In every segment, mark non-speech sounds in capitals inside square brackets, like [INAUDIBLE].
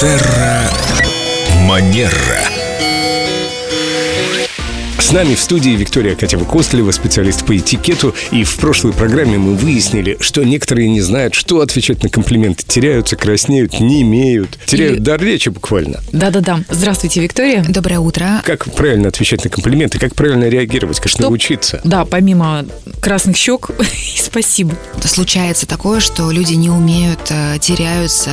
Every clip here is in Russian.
Терра Манера. С нами в студии Виктория Катева-Костылева, специалист по этикету. И в прошлой программе мы выяснили, что некоторые не знают, что отвечать на комплименты. Теряются, краснеют, не имеют. Теряют И- дар речи буквально. Да-да-да. Здравствуйте, Виктория. Доброе утро. Как правильно отвечать на комплименты, как правильно реагировать, как Что- научиться. Да, помимо красных щек, [LAUGHS] спасибо. Случается такое, что люди не умеют, э, теряются,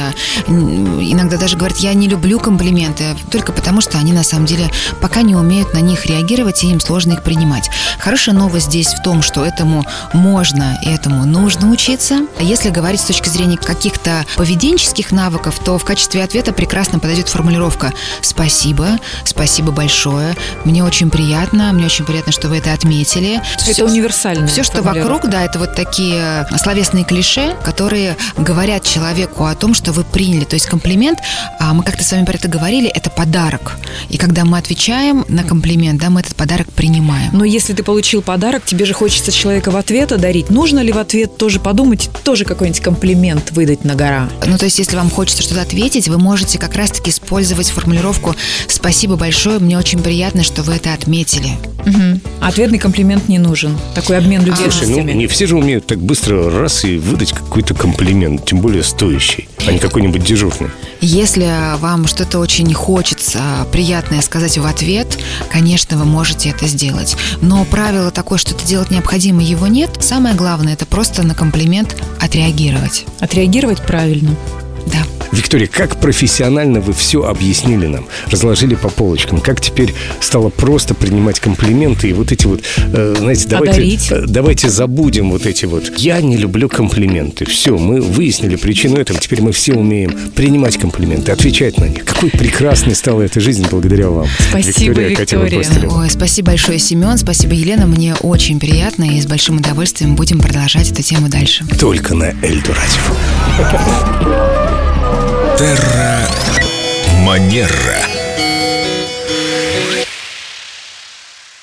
иногда даже говорят, я не люблю комплименты, только потому что они на самом деле пока не умеют на них реагировать, и им сложно их принимать. Хорошая новость здесь в том, что этому можно и этому нужно учиться. Если говорить с точки зрения каких-то поведенческих навыков, то в качестве ответа прекрасно подойдет формулировка «Спасибо, спасибо большое, мне очень приятно, мне очень приятно, что вы это отметили». Это Всё- универсальное. все, что вокруг, да, это вот такие словесные клише, которые говорят человеку о том, что вы приняли. То есть комплимент, а, мы как-то с вами про это говорили, это подарок. И когда мы отвечаем на комплимент, да, мы этот подарок принимаем. Но если ты получил подарок, тебе же хочется человека в ответ одарить. Нужно ли в ответ тоже подумать, тоже какой-нибудь комплимент выдать на гора? Ну, то есть, если вам хочется что-то ответить, вы можете как раз-таки использовать формулировку «Спасибо большое, мне очень приятно, что вы это отметили». Мгм. Ответный комплимент не нужен. Такой обмен Слушай, ну не все же умеют так быстро раз и выдать какой-то комплимент, тем более стоящий, а не какой-нибудь дежурный. Если вам что-то очень хочется приятное сказать в ответ, конечно, вы можете это сделать. Но правило такое, что это делать необходимо, его нет. Самое главное, это просто на комплимент отреагировать. Отреагировать правильно. Да. Виктория, как профессионально вы все объяснили нам, разложили по полочкам, как теперь стало просто принимать комплименты и вот эти вот, э, знаете, давайте, Одарить. э, давайте забудем вот эти вот. Я не люблю комплименты. Все, мы выяснили причину этого, теперь мы все умеем принимать комплименты, отвечать на них. Какой прекрасной стала эта жизнь благодаря вам. Спасибо, Виктория. Катева-Костылева. Ой, спасибо большое, Семен, спасибо, Елена. Мне очень приятно и с большим удовольствием будем продолжать эту тему дальше. Только на Эльду Радио. Терра Манера.